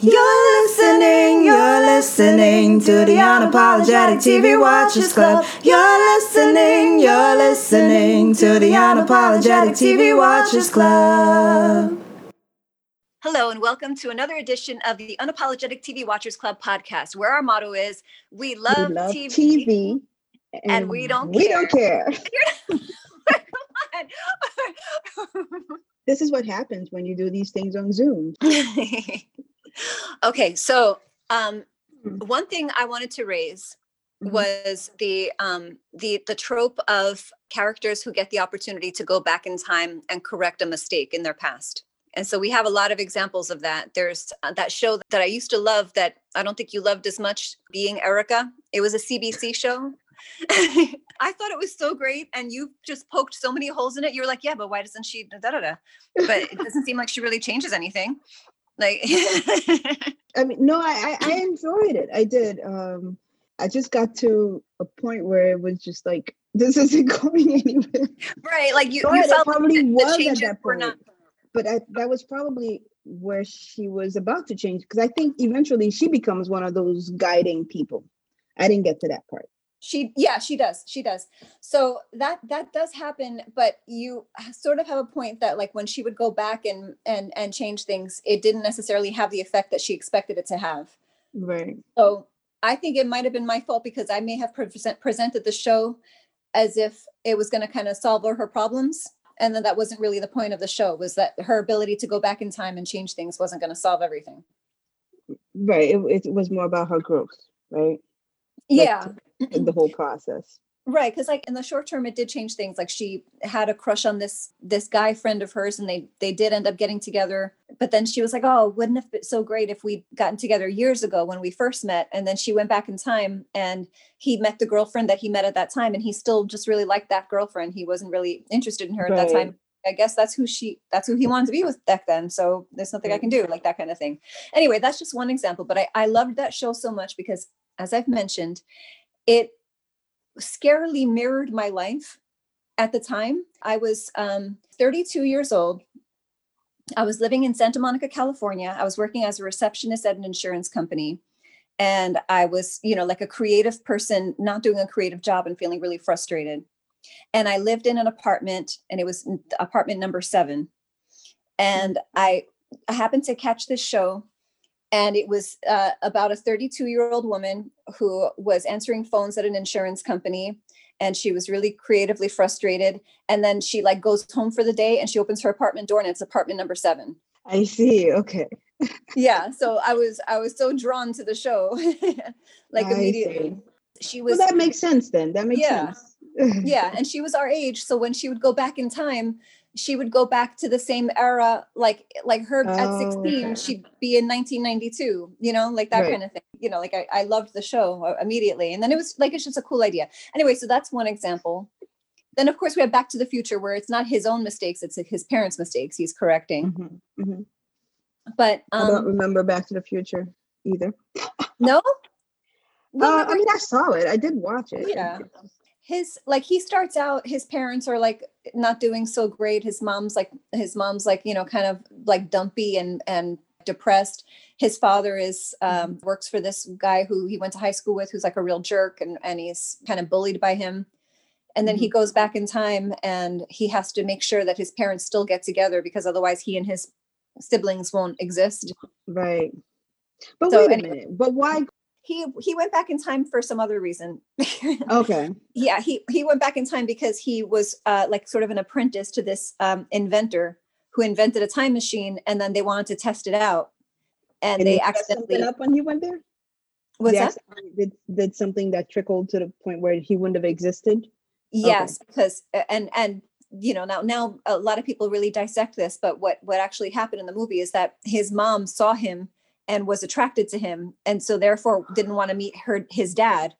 You're listening, you're listening to the Unapologetic TV Watchers Club. You're listening, you're listening to the Unapologetic TV Watchers Club. Hello, and welcome to another edition of the Unapologetic TV Watchers Club podcast, where our motto is We love, we love TV, TV, and, and we don't we care. don't care. This is what happens when you do these things on Zoom. okay, so um, Hmm. one thing I wanted to raise Mhm. was the um, the the trope of characters who get the opportunity to go back in time and correct a mistake in their past. And so we have a lot of examples of that. There's uh, that show that I used to love that I don't think you loved as much, Being Erica. It was a CBC show. I thought it was so great, and you just poked so many holes in it. You were like, "Yeah, but why doesn't she?" Da, da, da. But it doesn't seem like she really changes anything. Like, I mean, no, I, I enjoyed it. I did. Um, I just got to a point where it was just like this isn't going anywhere. right? Like you, you felt like probably the, was at that point. not. But I, that was probably where she was about to change because I think eventually she becomes one of those guiding people. I didn't get to that part. She, yeah, she does. She does. So that that does happen, but you sort of have a point that like when she would go back and and and change things, it didn't necessarily have the effect that she expected it to have. Right. So I think it might have been my fault because I may have present, presented the show as if it was going to kind of solve all her problems. And then that wasn't really the point of the show was that her ability to go back in time and change things wasn't going to solve everything. Right. It, it was more about her growth, right? Like, Yeah. In the mm. whole process. Right, because like in the short term, it did change things. Like she had a crush on this this guy friend of hers, and they they did end up getting together. But then she was like, "Oh, wouldn't it have been so great if we'd gotten together years ago when we first met?" And then she went back in time, and he met the girlfriend that he met at that time, and he still just really liked that girlfriend. He wasn't really interested in her at that time. I guess that's who she that's who he wanted to be with back then. So there's nothing I can do, like that kind of thing. Anyway, that's just one example. But I I loved that show so much because, as I've mentioned, it scarily mirrored my life at the time. I was um, 32 years old. I was living in Santa Monica, California. I was working as a receptionist at an insurance company. And I was, you know, like a creative person, not doing a creative job and feeling really frustrated. And I lived in an apartment, and it was apartment number seven. And I, I happened to catch this show and it was uh, about a 32 year old woman who was answering phones at an insurance company and she was really creatively frustrated and then she like goes home for the day and she opens her apartment door and it's apartment number seven I see. Okay. yeah so i was i was so drawn to the show like I immediately she was Well, that makes sense then. That makes Yeah. sense. yeah and she was our age so when she would go back in time she would go back to the same era like like her at Oh, 16 okay. she'd be in 1992 you know like that Right. kind of thing you know like I, I loved the show uh, immediately and then it was like it's just a cool idea anyway so that's one example then of course we have back to the future where it's not his own mistakes it's his parents mistakes he's correcting Mhm, mhm. but I don't um remember Back to the Future either. no Well, Uh, I mean, I saw it. I did watch it. Yeah. His like he starts out his parents are like not doing so great his mom's like his mom's like you know kind of like dumpy and and depressed his father is um works for this guy who he went to high school with who's like a real jerk and and he's kind of bullied by him and then he goes back in time and he has to make sure that his parents still get together because otherwise he and his siblings won't exist Right. But So wait a minute. But why? He he went back in time for some other reason Okay. yeah he he went back in time because he was uh like sort of an apprentice to this um inventor who invented a time machine and then they wanted to test it out and, And they accidentally up when he went there. was They that Did, did something that trickled to the point where he wouldn't have existed. yes because and and you know now now a lot of people really dissect this but what what actually happened in the movie is that his mom saw him and was attracted to him and so therefore didn't want to meet her his dad.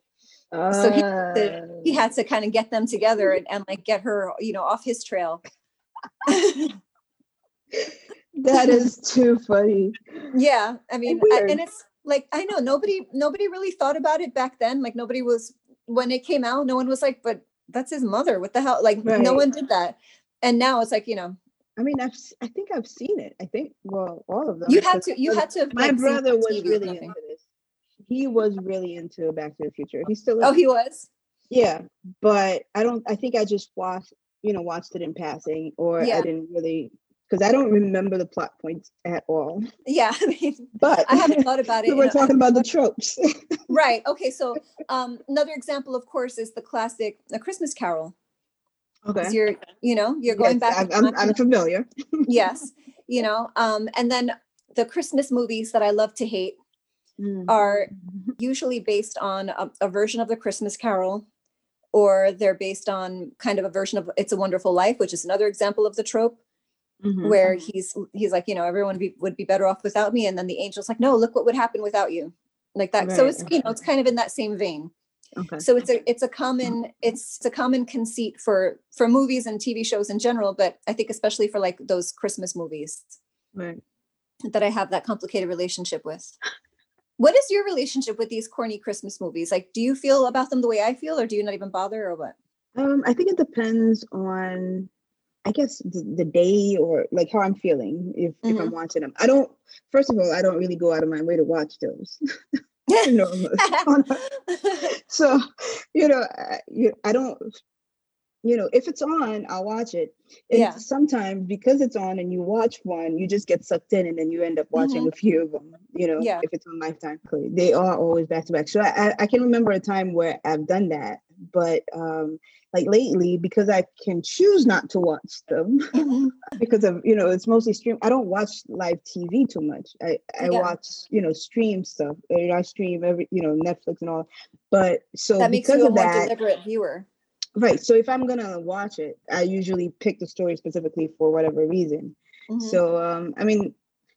So he had Uh, he had to kind of get them together and, and like get her you know off his trail. That is too funny. yeah i mean I- and it's like i know nobody nobody really thought about it back then like nobody was when it came out no one was like but that's his mother what the hell like no one did that. And now it's like you know I mean, I've I think I've seen it. I think well, all of them. You had to. You had to. My like, brother was really into this. He was really into Back to the Future. He still Oh, he was. yeah, but I don't. I think I just watched, you know, watched it in passing, or Yeah. I didn't really because I don't remember the plot points at all. Yeah. I mean, But I haven't thought about it. we were in a- talking about the tropes. right. Okay. So, um, another example, of course, is the classic "A Christmas Carol." Okay. You're, you know, you're going Yes, back. I'm, I'm, I'm familiar. yes. You know, um, and then the Christmas movies that I love to hate Mm. are usually based on a, a version of the Christmas Carol, or they're based on kind of a version of "It's a Wonderful Life," which is another example of the trope Mhm. where he's he's like, you know, everyone be, would be better off without me, and then the angel's like, no, look what would happen without you, like that. So it's you know, it's kind of in that same vein. Okay. So it's a it's a common it's a common conceit for for movies and TV shows in general, but I think especially for like those Christmas movies Right. that I have that complicated relationship with. What is your relationship with these corny Christmas movies? Like, do you feel about them the way I feel, or do you not even bother, or what? Um, I think it depends on, I guess, the, the day or like how I'm feeling if, if Mm-hmm. I'm watching them. I don't. First of all, I don't really go out of my way to watch those. normally. so, you know, I, you, I don't. You know, if it's on, I'll watch it. And Yeah. sometimes because it's on and you watch one, you just get sucked in, and then you end up watching a few of them. You know, Mm-hmm. Yeah. if it's on Lifetime, they are always back to back. So I, I- I can remember a time where I've done that, but um, like lately, because I can choose not to watch them Mhm. because of you know it's mostly stream. I don't watch live TV too much. I I Yeah. watch you know stream stuff. I stream every you know Netflix and all. But so that makes you a of more that, deliberate viewer. right? So if I'm gonna watch it, I usually pick the story specifically for whatever reason. Mhm. So um, I mean,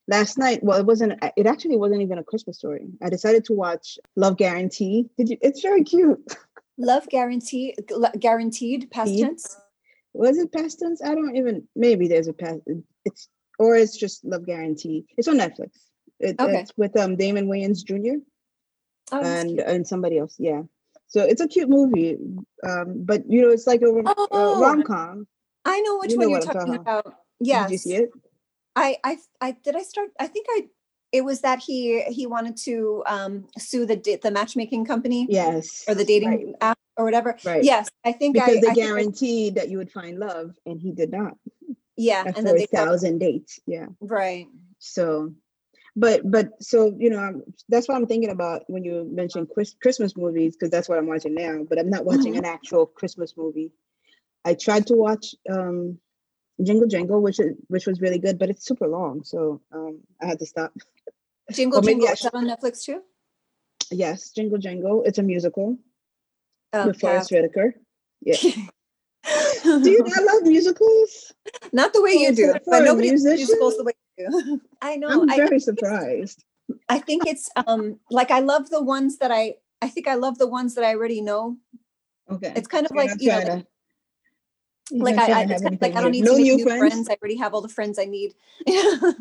last night, well, it wasn't. It actually wasn't even a Christmas story. I decided to watch Love Guarantee. Did you? It's very cute. Love guarantee gu- guaranteed past tense. Was it past tense? I don't even. Maybe there's a past. It's or it's just Love Guarantee. It's on Netflix. It, Okay. It's with um Damon Wayans Jr. Oh, and and somebody else. Yeah. So it's a cute movie. Um, but you know, it's like a uh, Oh. rom com. I know which you one know you're talking talking about. Yes. Did you see it? I, I, I did. I start. I think I. It was that he he wanted to um sue the the matchmaking company Yes. or the dating Right. app or whatever. right. Yes, I think I. Because they I think I- guaranteed that you would find love, and he did not. yeah, After and then a they thousand dates. Yeah. right. So, but but so you know, I'm, that's what I'm thinking about when you mentioned Chris, Christmas movies because that's what I'm watching now. But I'm not watching Mhm. an actual Christmas movie. I tried to watch um, Jingle Jangle, which is which was really good, but it's super long, so um, I had to stop. Jingle Jingle I is that on Netflix too? Yes, Jingle Jangle. It's a musical Um, with Forest Whitaker. Yeah. Do you not love musicals? Not the way Oh, you do, but nobody musician? musicals the way you do. I know. I'm I, very surprised. I think it's um like I love the ones that I I think I love the ones that I already know. Okay. It's kind of you're like you know, like, to- like I, I it's kind of like I don't need to no new new friends. friends. I already have all the friends I need.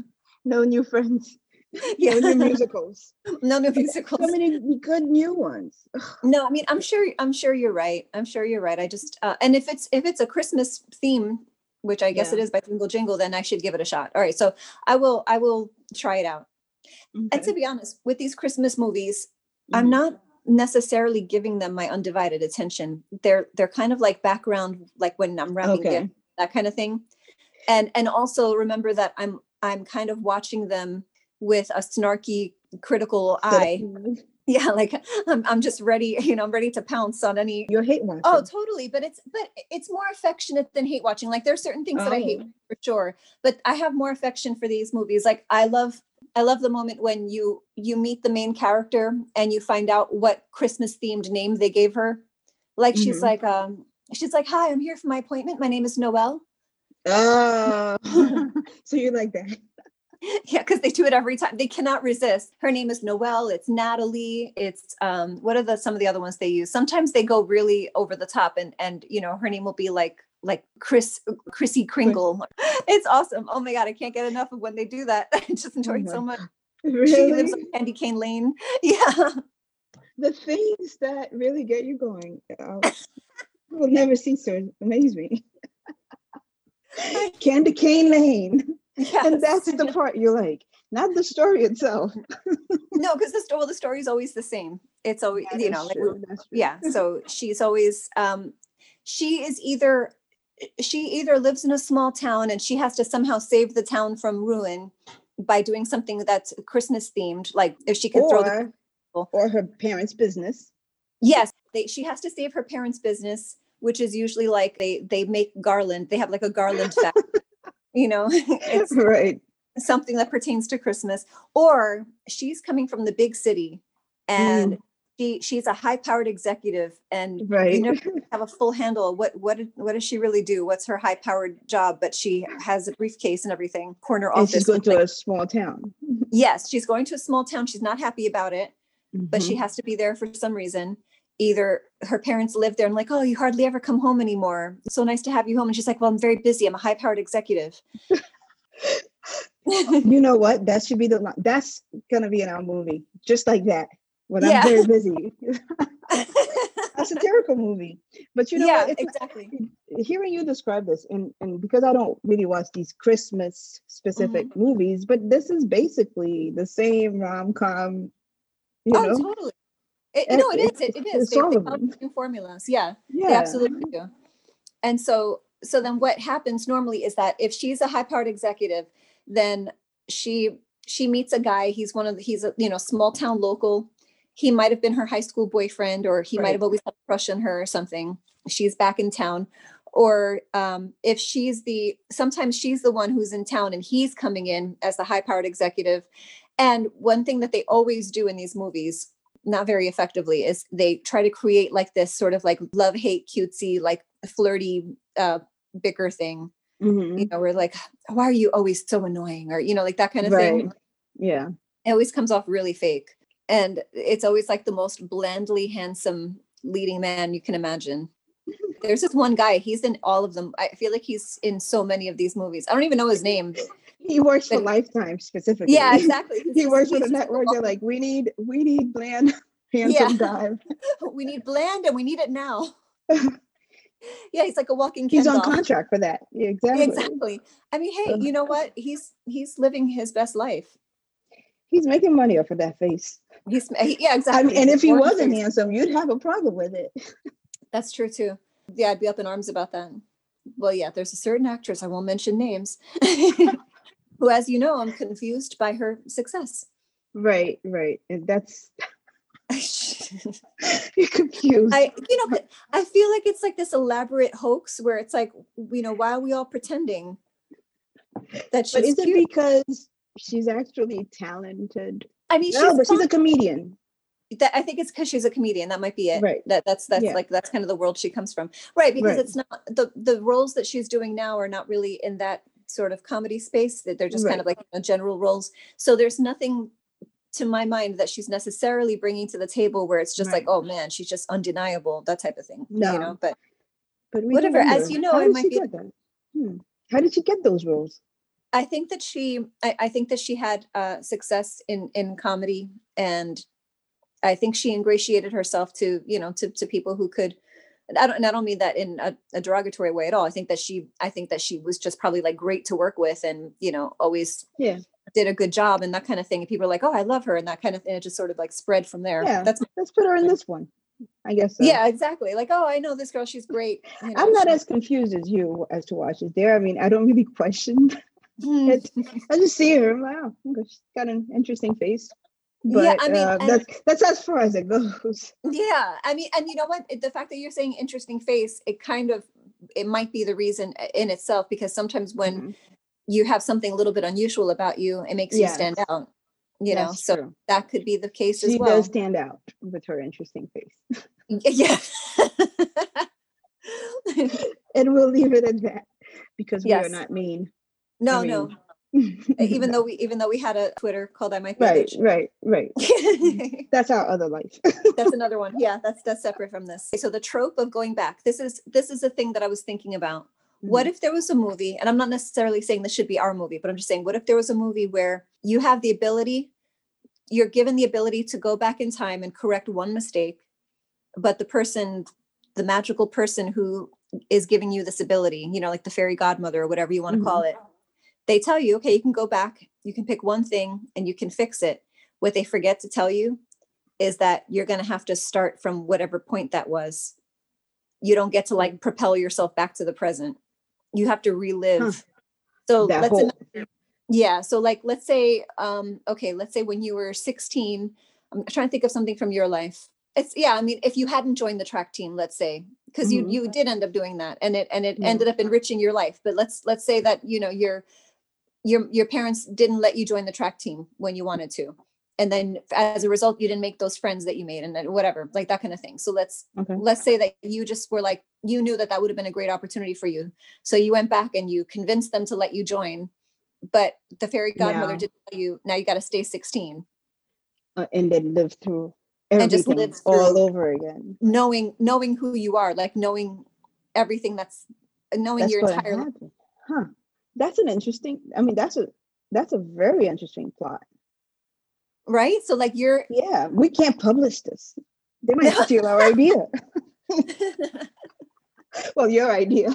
No new friends. yeah. No new musicals. no new So many good new ones. No, I mean I'm sure I'm sure you're right. I'm sure you're right. I just uh, and if it's if it's a Christmas theme, which I guess it Yeah. is by Jingle Jingle, then I should give it a shot. All right, so I will I will try it out. And okay. to be honest, with these Christmas movies, I'm Mhm. not necessarily giving them my undivided attention. They're they're kind of like background, like when I'm wrapping Okay. that kind of thing. And and also remember that I'm I'm kind of watching them with a snarky, critical eye. Yeah, like I'm I'm just ready, you know, I'm ready to pounce on any You're hate watching. Oh, totally. But it's but it's more affectionate than hate watching. Like there's certain things that I hate Oh. for sure, but I have more affection for these movies. Like I love I love the moment when you you meet the main character and you find out what Christmas themed name they gave her. Like she's Mhm. like um she's like, "Hi, I'm here for my appointment. My name is Noelle." Oh, so you like that? yeah, because they do it every time. They cannot resist. Her name is Noelle. It's Natalie. It's um, what are the some of the other ones they use? Sometimes they go really over the top, and and you know her name will be like like Chris Chrissy Kringle. It's awesome. Oh my god, I can't get enough of when they do that. I just enjoy it so my- much. She lives Really? on Candy Cane Lane. Yeah, The things that really get you going. uh, will never cease to amaze me. Candy Cane Lane. Yes. And that's the part you're like, not the story itself. no, because the story, well, the story is always the same. It's always, That you know, like, true, that's true. yeah. So she's always, um, she is either, she either lives in a small town and she has to somehow save the town from ruin by doing something that's Christmas themed. Like if she could throw the, Or, or her parents' business. yes, they, she has to save her parents' business, which is usually like they, they make garland. They have like a garland factory. You know, it's right. something that pertains to Christmas, or she's coming from the big city and she she's a high powered executive and Right. you never have a full handle what what what does she really do? What's her high powered job? But she has a briefcase and everything, corner and office. she's going to like- a small town. yes, she's going to a small town. She's not happy about it, but she Mhm. has to be there for some reason. Either her parents live there and like, oh, you hardly ever come home anymore. It's so nice to have you home. And she's like, well, I'm very busy. I'm a high powered executive. you know what? That should be the that's gonna be in our movie, just like that. When Yeah. I'm very busy. a satirical movie. But you know yeah, what? It's not- exactly. hearing you describe this and and because I don't really watch these Christmas specific Mm-hmm. movies, but this is basically the same rom com. You oh, know, totally. It, It- no, it is. it's- It, it is. They, they of follow them. the same formulas. Yeah, yeah, they absolutely do. And so, so then what happens normally is that if she's a high powered executive, then she she meets a guy. He's one of the, he's a you know small town local. He might have been her high school boyfriend, or he might have always had a crush on her or something. She's back in town. Or um, if she's the sometimes she's the one who's in town and he's coming in as the high powered executive. And one thing that they always do in these movies, not very effectively, is they try to create like this sort of like love hate cutesy, like flirty uh, bicker thing. Mhm. You know, where like, why are you always so annoying, or you know, like that kind of right. thing. Yeah, It always comes off really fake, and it's always like the most blandly handsome leading man you can imagine. There's this one guy. He's in all of them. I feel like he's in so many of these movies. I don't even know his name. He works for Lifetime specifically. Yeah, exactly. he works he's just network. They're like, we need we need bland, handsome guy. we need bland and we need it now. yeah, he's like a walking He's on doll. contract for that. Yeah, exactly. Exactly. I mean, hey, you know what? He's he's living his best life. He's making money off of that face. He's he- yeah, I exactly. mean, and if he wasn't face. handsome, you'd have a problem with it. that's true too. Yeah, I'd be up in arms about that. Well, yeah, there's a certain actress I won't mention names, who, as you know, I'm confused by her success. Right, right. And that's you're confused. I, you know, I feel like it's like this elaborate hoax where it's like, you know, why are we all pretending that but she's is it because she's actually talented? I mean, No, she's but she's a comedian. that I think it's because she's a comedian. That might be it. Right. That that's that's Yeah. like that's kind of the world she comes from. Right. Because Right. it's not the the roles that she's doing now are not really in that sort of comedy space. That they're just kind of like you know, general roles. So there's nothing to my mind that she's necessarily bringing to the table where it's just like, oh man, she's just undeniable, that type of thing. No. You know, but But we Whatever, as you know, how I did might she be- get that? Hmm. How did she get those roles? I think that she I, I think that she had uh success in in comedy and I think she ingratiated herself to, you know, to to people who could I don't and I don't mean that in a, a derogatory way at all. I think that she I think that she was just probably like great to work with and, you know, always Yeah. did a good job and that kind of thing. And people are like, oh, I love her and that kind of thing. It just sort of like spread from there. Yeah. That's Let's put her in this one. I guess. So. yeah, exactly. Like, oh, I know this girl, she's great. you know, I'm not as confused as you as to why she's there. I mean, I don't really question. It. I just see her. Wow, oh, she's got an interesting face. But Yeah, I mean, uh, and- that's that's as far as it goes. Yeah, I mean, and you know what? The fact that you're saying interesting face, it kind of it might be the reason in itself because sometimes when Mhm. you have something a little bit unusual about you, it makes you stand out. You know, That's so true. that could be the case she as well. does stand out with her interesting face. Yeah. And we'll leave it at that because we Yes. are not mean. no, I no. Even though we even though we had a Twitter called I might be a right, right, right. That's our other life. that's another one yeah that's that's separate from this so the trope of going back this is this is the thing that i was thinking about what if there was a movie and i'm not necessarily saying this should be our movie but i'm just saying what if there was a movie where you have the ability you're given the ability to go back in time and correct one mistake but the person the magical person who is giving you this ability, you know, like the fairy godmother or whatever you want to Mm-hmm. call it. They tell you, okay, you can go back, you can pick one thing and you can fix it. What they forget to tell you is that you're going to have to start from whatever point that was. You don't get to like propel yourself back to the present. You have to relive. So that let's whole imagine, yeah. So like let's say um okay, let's say when you were 16, I'm trying to think of something from your life. It's yeah, I mean if you hadn't joined the track team, let's say, because Mhm. you you did end up doing that and it and it Yeah. ended up enriching your life. But let's let's say that, you know, your your your parents didn't let you join the track team when you wanted to. And then as a result, you didn't make those friends that you made and then whatever, like that kind of thing. So let's okay. let's say that you just were like you knew that that would have been a great opportunity for you so you went back and you convinced them to let you join but the fairy godmother Yeah. did tell you now you got to stay 16 Uh, and then live through And just everything live all over again. knowing knowing who you are like knowing everything that's knowing That's your entire life. Huh. That's an interesting. I mean, that's a that's a very interesting plot. right so like you're Yeah, we can't publish this. They might steal our idea. Well, your idea.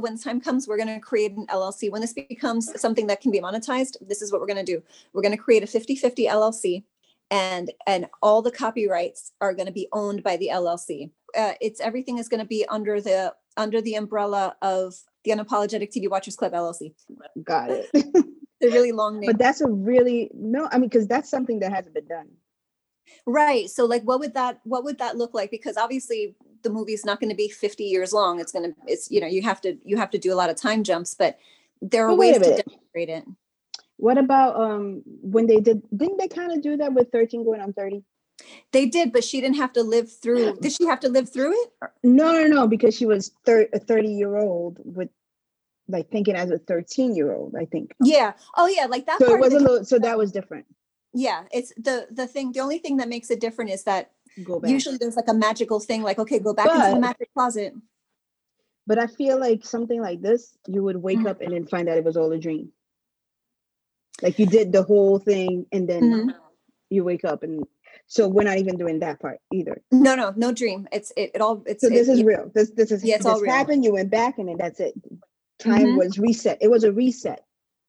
when the time comes we're going to create an llc when this becomes something that can be monetized this is what we're going to do we're going to create a 50-50 llc and and all the copyrights are going to be owned by the llc uh, it's everything is going to be under the under the umbrella of the unapologetic tv watchers club llc Got it. the really long name but that's a really no. I mean, because that's something that hasn't been done. right so like what would that what would that look like because obviously the movie's not going to be 50 years long it's going to it's you know you have to you have to do a lot of time jumps but there are But ways to demonstrate it What about um when they did? Didn't they kind of do that with thirteen going on thirty? They did, but she didn't have to live through. Did she have to live through it? No, no, no, because she was thir- a thirty year old with like thinking as a thirteen year old. I think. Yeah. Oh, yeah. Like that So it was of a little. So that was different. yeah. It's the the thing. The only thing that makes it different is that Go back. usually there's like a magical thing. Like, okay, go back into the magic closet. But I feel like something like this, you would wake Mhm. up and then find out it was all a dream. Like you did the whole thing and then Mhm. you wake up and so we're not even doing that part either. No, no, no dream. It's it. It all. It's So this it- is real. This this is Yeah, it's this all real. happened. You went back and then that's it. Time Mhm. was reset. It was a reset.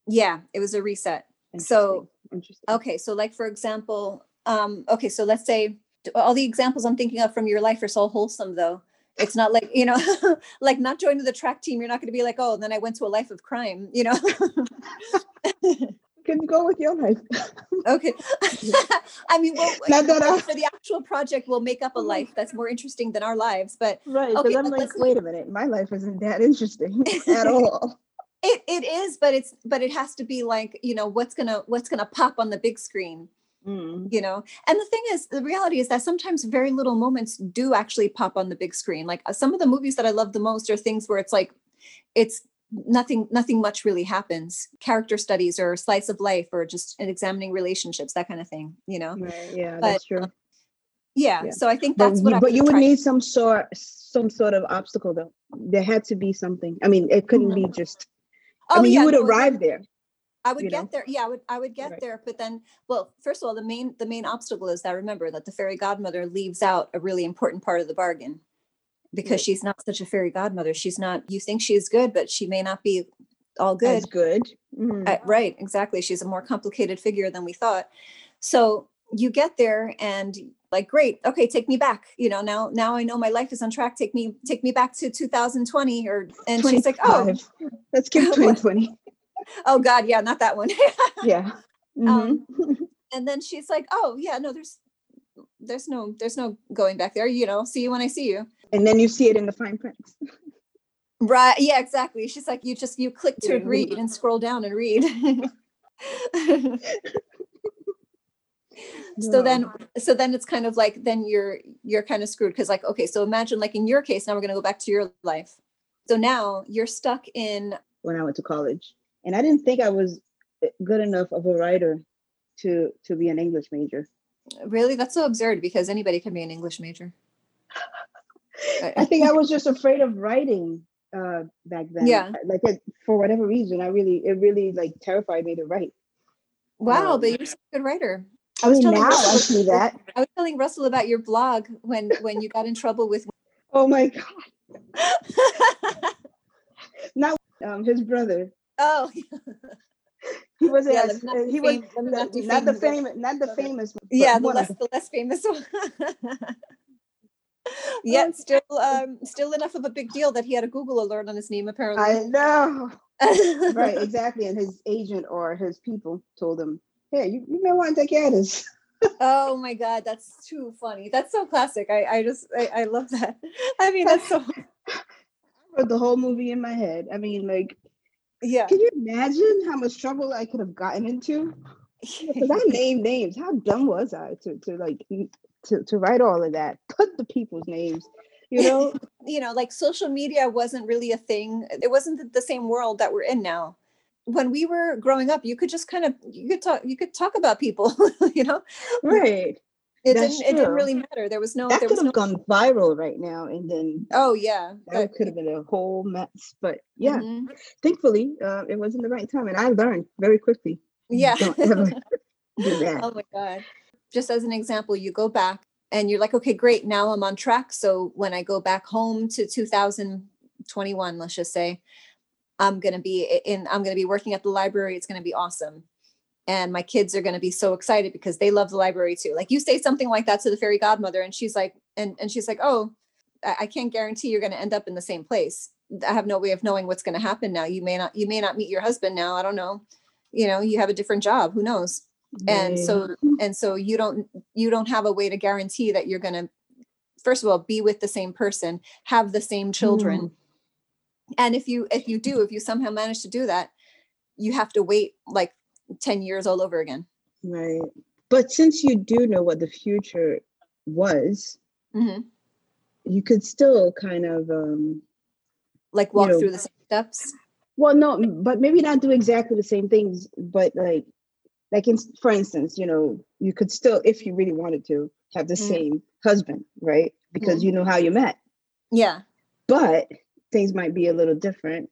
Yeah, it was a reset. So Interesting. Interesting. okay, so like for example, um, okay, so let's say all the examples I'm thinking of from your life are so wholesome though. It's not like, you know, like not joining the track team, you're not going to be like, oh, then I went to a life of crime, you know? Can go with your life. okay. I mean, well, Not that I- for the actual project, we'll make up a life that's more interesting than our lives, but right. Because Okay, I'm like, wait a minute, my life isn't that interesting at all. it, it is, but it's, but it has to be like, you know, what's gonna, what's gonna pop on the big screen. Mm. you know and the thing is the reality is that sometimes very little moments do actually pop on the big screen like uh, some of the movies that i love the most are things where it's like it's nothing nothing much really happens character studies or slice of life or just examining relationships that kind of thing you know Right. Yeah, But, that's true. Um, yeah, Yeah. so i think But that's you, what I but you would need some sort some sort of obstacle though. There had to be something. I mean, it couldn't be mm-hmm. just. I Oh, mean, yeah, you would no, arrive there. I would you get know? there. Yeah, I would I would get Right. there. But then, well, first of all, the main the main obstacle is that remember that the fairy godmother leaves out a really important part of the bargain because she's not such a fairy godmother. She's not. You think she's good, but she may not be all good. As good. Mhm. Uh, right, exactly. She's a more complicated figure than we thought. So you get there and like, great, okay, take me back. You know, now now I know my life is on track. Take me take me back to 2020 or and she's like, oh, let's give What? 2020. oh God, yeah, not that one. Yeah. Um, Mhm. and then she's like, oh yeah, no, there's there's no there's no going back there. You know, see you when I see you. And then you see it in the fine print. Right. Yeah, exactly. She's like, you just you click to Yeah, read and scroll down and read. so then so then it's kind of like then you're you're kind of screwed because like okay so imagine like in your case now we're going to go back to your life so now you're stuck in when I went to college, and I didn't think I was eh, good enough of a writer to to be an English major. really that's so absurd because anybody can be an english major I think I was just afraid of writing uh, back then. Yeah. Like it, for whatever reason, I really it really like terrified me to write. wow Um, but you're such a good writer I was mean, telling now I Russell- see that. i was telling russell about your blog when when you got in trouble with Oh my god! Not um, his brother. Oh, He wasn't. Yeah, as, not he was let me not not the famous, not the famous. yeah, the less the less famous one. Yet still um still enough of a big deal that he had a Google alert on his name Apparently, I know. right, exactly. And his agent or his people told him, "Hey, you, you may want to take care of this." oh my god, that's too funny. That's so classic. I I just I, I love that. I mean that's so I wrote the whole movie in my head. I mean, like, yeah. can you imagine how much trouble I could have gotten into? Because I named names. How dumb was I to to like to to write all of that? Put the people's names. You know, you know, like social media wasn't really a thing. It wasn't the- same world that we're in now. When we were growing up, you could just kind of you could talk you could talk about people, you know. right? It That's didn't it didn't really matter. There was no That there could was have no gone viral right now, and then Oh yeah. that could have been a whole mess. But yeah, Mhm. thankfully, uh, it wasn't the right time, and I learned very quickly. Yeah. Don't ever do that. oh my god. Just as an example, you go back and you're like, okay, great, now I'm on track. So when I go back home to 2021, let's just say, I'm gonna be in, I'm gonna be working at the library. It's gonna be awesome. And my kids are gonna be so excited because they love the library too. Like you say something like that to the fairy godmother, and she's like, and and she's like, oh, I can't guarantee you're gonna end up in the same place. I have no way of knowing what's gonna happen now. You may not, you may not meet your husband now. I don't know. You know, you have a different job. Who knows? And so and so you don't you don't have a way to guarantee that you're going to first of all be with the same person have the same children. Mm. and if you if you do if you somehow manage to do that you have to wait like 10 years all over again. Right. But since you do know what the future was, hmm you could still kind of um like walk know, through the same steps? Well no, but maybe not do exactly the same things, but like like in for instance, you know, you could still if you really wanted to have the Mhm. same husband, right? Because Mhm. you know how you met. yeah But things might be a little different.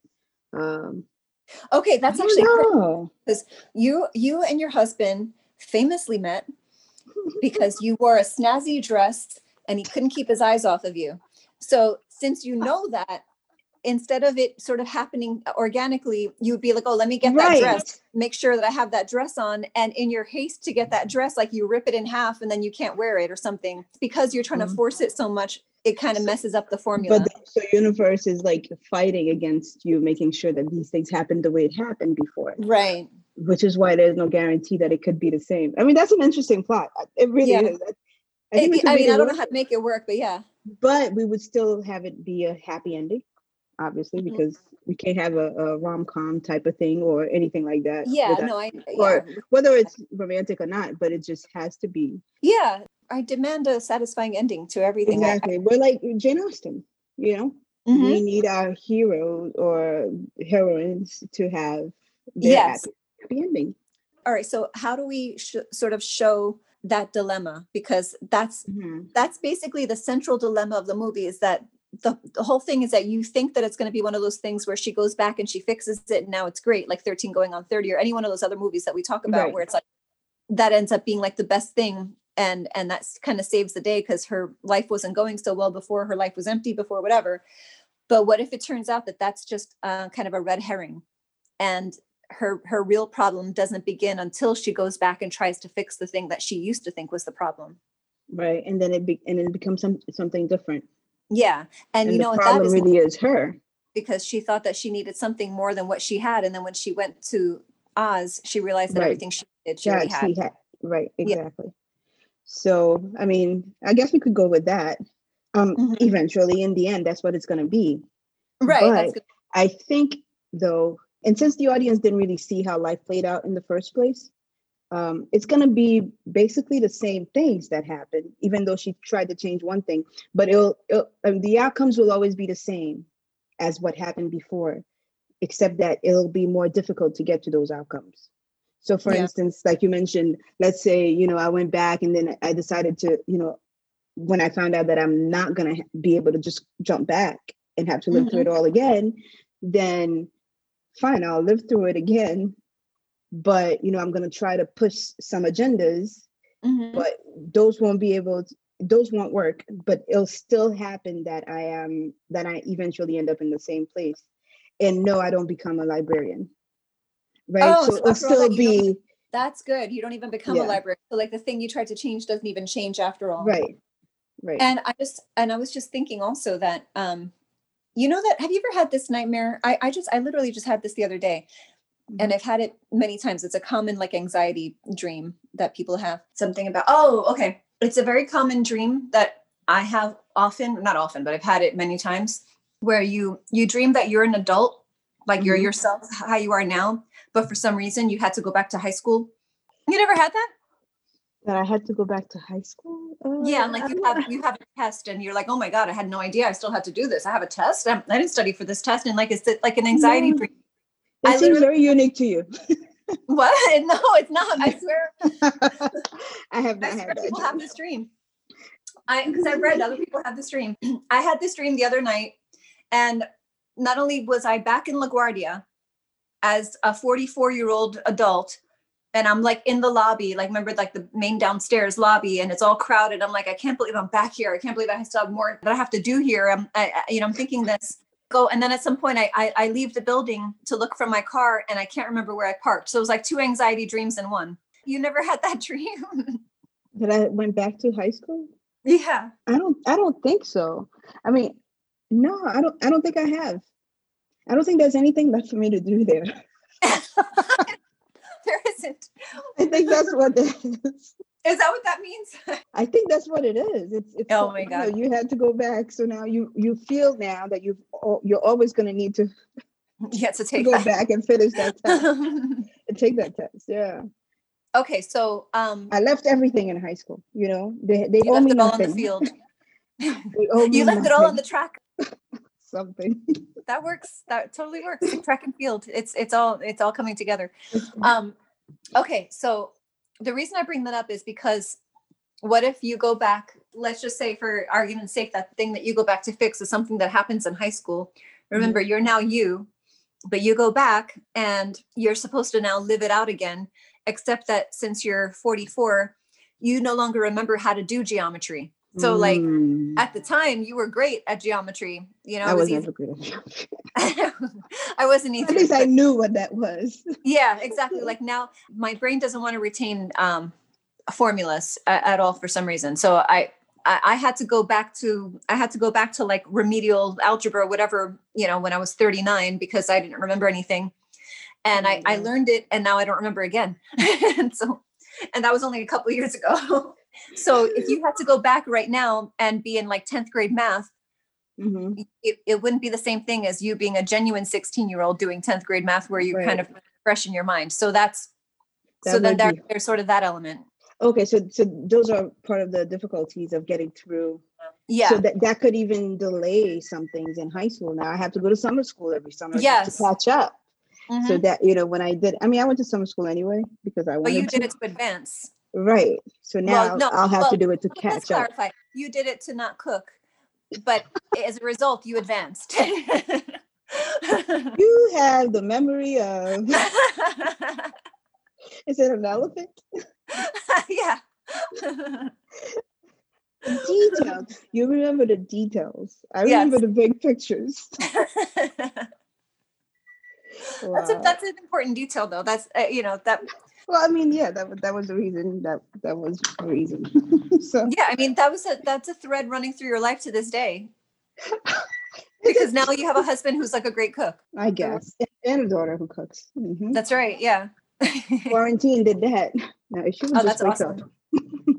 Um okay that's actually don't you you and your husband famously met because you wore a snazzy dress and he couldn't keep his eyes off of you. So since you know that, instead of it sort of happening organically, you would be like, oh, let me get that Right. dress, make sure that I have that dress on. And in your haste to get that dress, like you rip it in half and then you can't wear it or something. Because you're trying to Mhm. force it so much, it kind of messes up the formula. But the, so universe is like fighting against you, making sure that these things happen the way it happened before. right. which is why there's no guarantee that it could be the same. I mean, that's an interesting plot. It really Yeah. is. I, I think we It- I mean, I don't know how to make it work, but yeah. but we would still have it be a happy ending, obviously, Mhm. because we can't have a, a rom com type of thing or anything like that. Yeah, without- no, I, or- whether it's romantic or not, but it just has to be Yeah, I demand a satisfying ending to everything. I- exactly. We're like Jane Austen, you know. Mhm. We need our heroes or heroines to have their Yes. happy, happy ending. all right so how do we sh- sort of show that dilemma because that's Mhm. that's basically the central dilemma of the movie is that the, the whole thing is that you think that it's going to be one of those things where she goes back and she fixes it and now it's great like 13 going on 30 or any one of those other movies that we talk about Right. where it's like that ends up being like the best thing and and that's kind of saves the day because her life wasn't going so well before her life was empty before whatever but what if it turns out that that's just uh, kind of a red herring and her her real problem doesn't begin until she goes back and tries to fix the thing that she used to think was the problem Right, and then it be, and it becomes some, something different. Yeah and, And, you know what that problem is really is her. because she thought that she needed something more than what she had and then when she went to oz she realized that Right. everything she did she already had she had. Right, Yeah. exactly. So, I mean, I guess we could go with that. Um, Mhm. eventually, in the end, that's what it's going to be. right. I think, though, and since the audience didn't really see how life played out in the first place, um, it's going to be basically the same things that happen, even though she tried to change one thing. But it'll, it'll um, the outcomes will always be the same as what happened before, except that it'll be more difficult to get to those outcomes. So, for Yeah. instance, like you mentioned, let's say you know I went back and then I decided to, you know, when I found out that I'm not going to be able to just jump back and have to live through it all again, then fine, I'll live through it again. But you know, I'm going to try to push some agendas, Mhm. but those won't be able. To, those won't work but it'll still happen that i am that i eventually end up in the same place and no i don't become a librarian right Oh, so so it'll all still be That's good. You don't even become Yeah. a librarian. So like the thing you tried to change doesn't even change after all. right right And I just and I was just thinking also that um you know that have you ever had this nightmare? I I just I literally just had this the other day. And I've had it many times. It's a common like anxiety dream that people have. Something about oh, okay. It's a very common dream that I have often, not often, but I've had it many times where you you dream that you're an adult, like you're Mhm. yourself, how you are now, but for some reason you had to go back to high school. You never had that? that i had to go back to high school Yeah, Uh, and like you have you have a test, and you're like, oh my god, I had no idea. I still had to do this. I have a test. I, I didn't study for this test, and like it's like an anxiety. No. dream. It I seems very unique to you What? No, it's not. I swear. i have I not swear had that people have this dream. I because I've read other people have this dream. I had this dream the other night, and not only was I back in LaGuardia as a 44 year old adult, and I'm like in the lobby, like remember like the main downstairs lobby, and it's all crowded. I'm like, I can't believe I'm back here. I can't believe I still have more that I have to do here. I'm, I, I- you know, I'm thinking this. Go and then at some point I, I I leave the building to look for my car, and I can't remember where I parked. So it was like two anxiety dreams in one. You never had that dream? that i went back to high school yeah. I don't I don't think so. I mean, no, I don't I don't think I have. I don't think there's anything left for me to do there. there isn't. I think that's what it is. Is that what that means? I think that's what it is. It's, it's Oh my you know, God. you had to go back, so now you you feel now that you've you're always going to need to, yeah, to to take go that. back and finish that test and take that test. Yeah, okay, so um, I left everything in high school. You know, they they you left it all on the field. They owe me You left it all on the track. something. That works. That totally works. Track and field. It's it's all it's all coming together. Um, okay, so the reason I bring that up is because what if you go back? Let's just say, for argument's sake, that thing that you go back to fix is something that happens in high school. Mm-hmm. Remember, you're now you, but you go back and you're supposed to now live it out again. Except that since you're 44, you no longer remember how to do geometry. So, like Mm, at the time, you were great at geometry. You know, I was was never good at geometry. I wasn't either. At least I knew what that was. yeah exactly like now my brain doesn't want to retain um formulas at, at all for some reason so I, I i had to go back to i had to go back to like remedial algebra whatever you know when i was 39 because i didn't remember anything and Oh i i learned it and now i don't remember again and so and that was only a couple years ago so if you had to go back right now and be in like 10th grade math Mhm. it, it wouldn't be the same thing as you being a genuine 16 year old doing 10th grade math where you kind of fresh in your mind so that's so That then would there, be- there's sort of that element Okay, so so those are part of the difficulties of getting through. yeah So that that could even delay some things in high school. Now I have to go to summer school every summer Yes. to catch up. So Mhm. that you know when I did, I mean I went to summer school anyway because I but you did to. it to advance Right. So now well no I'll have well, to do it to let's catch up. clarify you did it to not cook but as a result you advanced You have the memory of is it an elephant? yeah Details. You remember the details. I Yes. remember the big pictures. that's a, that's an important detail though that's uh, you know that Well, I mean, yeah, that was that was the reason. That that was the reason. so yeah i mean that was a that's a thread running through your life to this day because now you have a husband who's like a great cook I guess, and a daughter who cooks. Mhm. that's right yeah Quarantine did that. If she would Oh, just that's up. awesome.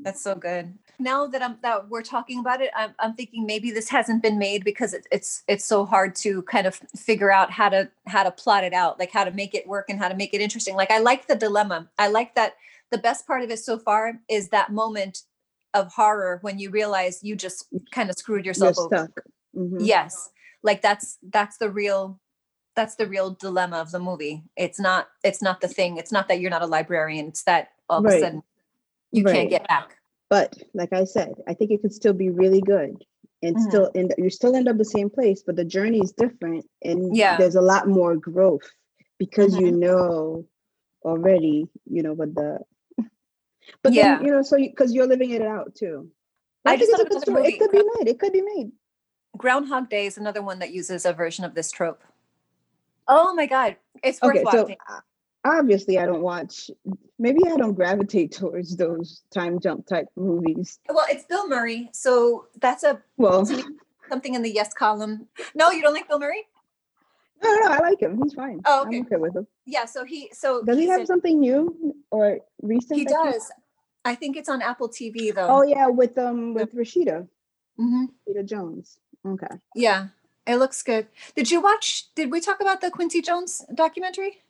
That's so good. Now that I'm that we're talking about it, I'm, I'm thinking maybe this hasn't been made because it, it's it's so hard to kind of figure out how to how to plot it out, like how to make it work and how to make it interesting. Like I like the dilemma. I like that the best part of it so far is that moment of horror when you realize you just kind of screwed You're yourself over. stuck. Mhm. Yes. Like that's that's the real that's the real dilemma of the movie. It's not it's not the thing. It's not that you're not a librarian. It's that all of Right. a sudden you Right. can't get back. But like I said, I think it could still be really good, and Mhm. still end. You still end up the same place, but the journey is different, and Yeah. there's a lot more growth because you Mhm. know already. You know what the. But Yeah. then you know, so because you're living it out too. I just think it's a good story. movie. It could be made. It could be made. Groundhog Day is another one that uses a version of this trope. Oh my god, it's worth Okay, so watching. uh, obviously I don't watch. Maybe I don't gravitate towards those time jump type movies. well, it's Bill Murray, so that's a Well, something in the yes column. No, you don't like Bill Murray? no, no, I like him. He's fine. Oh, okay. I'm okay with him. Yeah, so he so Does he have in- something new or recent? he does. I think it's on Apple TV though. Oh yeah, with um with Rashida, Mhm. Rashida Jones. Okay. Yeah, it looks good. Did you watch? Did we talk about the Quincy Jones documentary?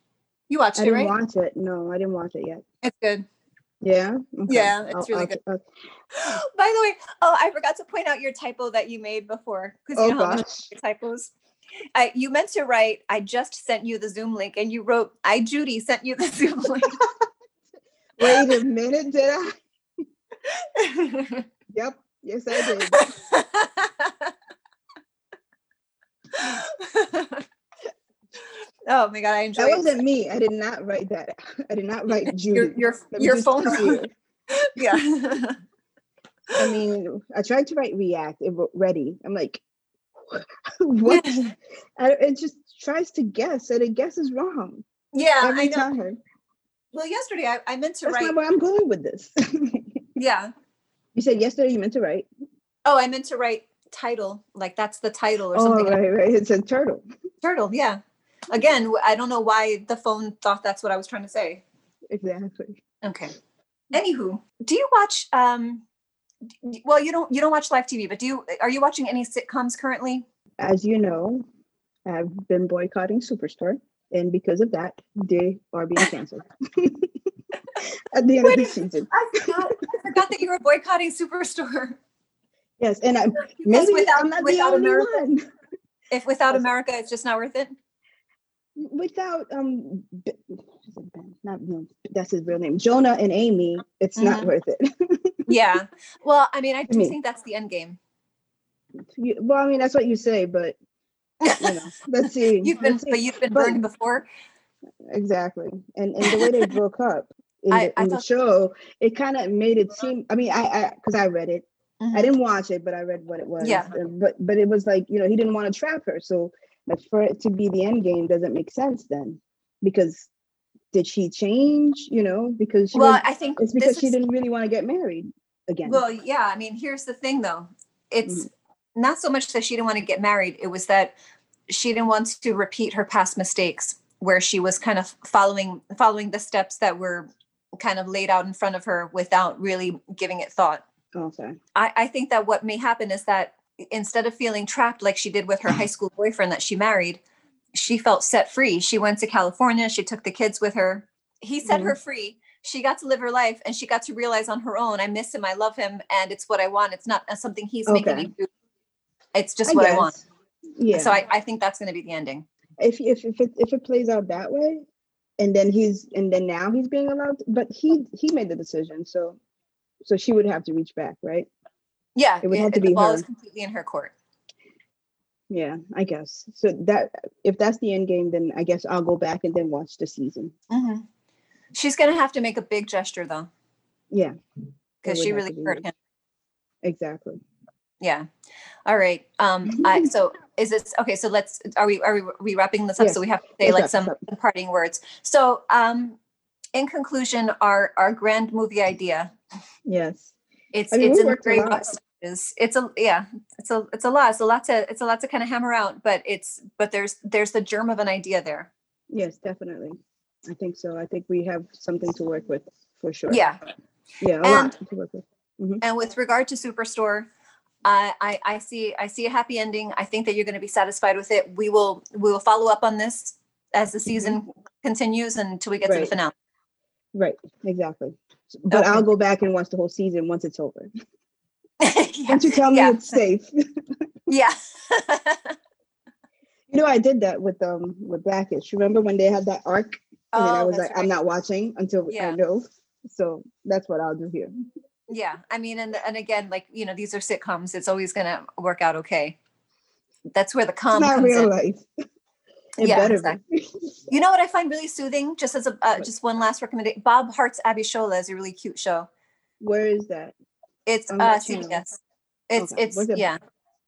You watched I it, right? I didn't watch it. No, I didn't watch it yet. It's good. Yeah. Okay. Yeah, it's I'll- really I'll- good. I'll- By the way, oh, I forgot to point out your typo that you made before because you Oh know how much gosh. I typos. I, you meant to write. I just sent you the Zoom link, and you wrote. I Judy sent you the Zoom link. Wait a minute, did I? Yep. Yes, I did. Oh my god, I enjoy That it. wasn't me. I did not write that. I did not write Judy. your your, your phone. yeah. I mean, I tried to write React. It wrote ready. I'm like, what? I, it just tries to guess, and it guesses wrong yeah, I every know. time. Well, yesterday I, I meant to That's write. not where I'm going with this. Yeah. you said yesterday you meant to write. Oh, I meant to write title. Like that's the title or something. Oh, something. right, right. It's a turtle. Turtle. Yeah. Again, I don't know why the phone thought that's what I was trying to say. Exactly. Okay. Anywho, do you watch? um Well, you don't. You don't watch live TV, but do you? Are you watching any sitcoms currently? As you know, I've been boycotting Superstore, and because of that, they are being canceled at the end of the season. I forgot. I forgot that you were boycotting Superstore. Yes, and I Because maybe without- I'm not the only America- one. If without America, it's just not worth it. Without um, B- is it Ben? not no, that's his real name, Jonah and Amy. It's not Mhm. worth it. Yeah. Well, I mean, I do mean- think that's the end game. You- well, I mean that's what you say, but you know, let's see. You've been, see. but you've been But- burned before. exactly, and and the way they broke up in I- the, I in the show, it kind of made it seem. I mean, I I because I read it. Mhm. I didn't watch it, but I read what it was. Yeah. But but it was like you know he didn't want to trap her, so like for it to be the end game doesn't make sense then, because did she change? You know, because she Well, was, I think it's because she is- didn't really want to get married again. Well, yeah. I mean, here's the thing, though. It's Mm-hmm. not so much that she didn't want to get married. It was that she didn't want to repeat her past mistakes, where she was kind of following following the steps that were kind of laid out in front of her without really giving it thought. okay. I, I think that what may happen is that instead of feeling trapped like she did with her high school boyfriend that she married, she felt set free. She went to California. She took the kids with her. He set Mm-hmm. her free. She got to live her life and she got to realize on her own, I miss him. I love him. And it's what I want. It's not uh, something he's making me do. It's just what I want. Yeah. So I, I think that's going to be the ending. if if if it, if it plays out that way, and then he's and then now he's being allowed, but he he made the decision, so so she would have to reach back, right? Yeah. It would have to the be ball her. is completely in her court. Yeah, I guess. So that if that's the end game, then I guess I'll go back and then watch the season. Mhm. She's going to have to make a big gesture though, Yeah, because she really hurt him. exactly. Yeah. All right. Um, I, so is this okay? So let's are we are we, are we wrapping this up? Yes. So we have to say Let's like wrap some up. parting words. So um, in conclusion, our our grand movie idea. Yes. It's I mean, it's in a very rough stages. It's a yeah. It's a it's a lot. It's a lot to it's a lot to kind of hammer out. But it's but there's there's the germ of an idea there. Yes, definitely. I think so. I think we have something to work with for sure. Yeah. Yeah, a And- lot to work with. Mm-hmm. And with regard to Superstore, I, I I see I see a happy ending. I think that you're going to be satisfied with it. We will we will follow up on this as the mm-hmm. season continues until we get to the finale. Right, exactly. But Okay. I'll go back and watch the whole season once it's over. yeah. Once you tell me yeah. it's safe. yeah. You know, I did that with um with Blackish. Remember when they had that arc? And then I Oh, was like, I'm not watching until Yeah. I know. So that's what I'll do here. yeah. I mean, and and again, like you know, these are sitcoms. It's always going to work out okay. That's where the It's calm not comes real in. life. It Yeah, better exactly. You know what I find really soothing? Just as a uh, just one last recommendation, Bob Hearts Abishola is a really cute show. Where is that? It's On uh? CBS. It's Okay. it's it- yeah.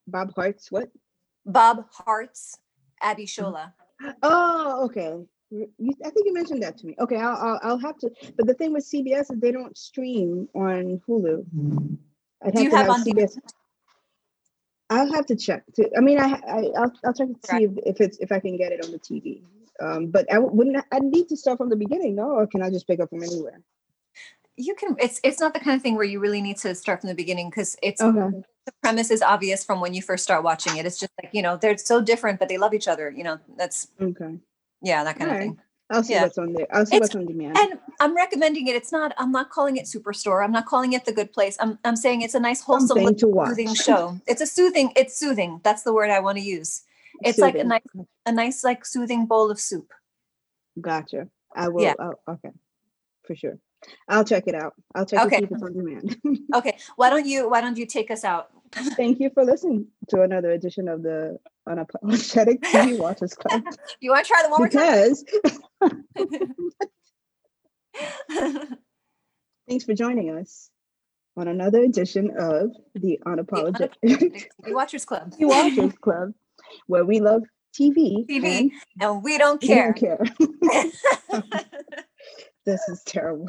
Bob Hearts what? Bob Hearts Abby Mm-hmm. Shola. Oh, okay. You, I think you mentioned that to me. Okay, I'll, I'll I'll have to. But the thing with CBS is they don't stream on Hulu. I'd Do you to have have on CBS. I'll have to check. To, I mean, I, I I'll I'll check to see if, if it's if I can get it on the TV. Um, but I wouldn't. I need to start from the beginning, no? Or can I just pick up from anywhere? You can it's it's not the kind of thing where you really need to start from the beginning because it's Okay. the premise is obvious from when you first start watching it. It's just like, you know, they're so different, but they love each other. You know, that's Okay. yeah, that kind Alright. of thing. I'll see Yeah. what's on there. I'll see It's- what's on demand. And I'm recommending it. It's not, I'm not calling it Superstore. I'm not calling it the good place. I'm I'm saying it's a nice, wholesome, Something to watch. soothing show. It's a soothing, it's soothing. That's the word I want to use. It's like a nice, a nice, like soothing bowl of soup. Gotcha. I will. Yeah. I'll, okay, for sure. I'll check it out. I'll check Okay. if it's on demand. Okay. Why don't you why don't you take us out? Thank you for listening to another edition of the Unapologetic TV Watchers Club. You want to try the one more because time? thanks for joining us on another edition of the Unapologetic TV Watchers Club. TV Watchers Club, where we love TV. TV, and and we don't we don't care. this is terrible.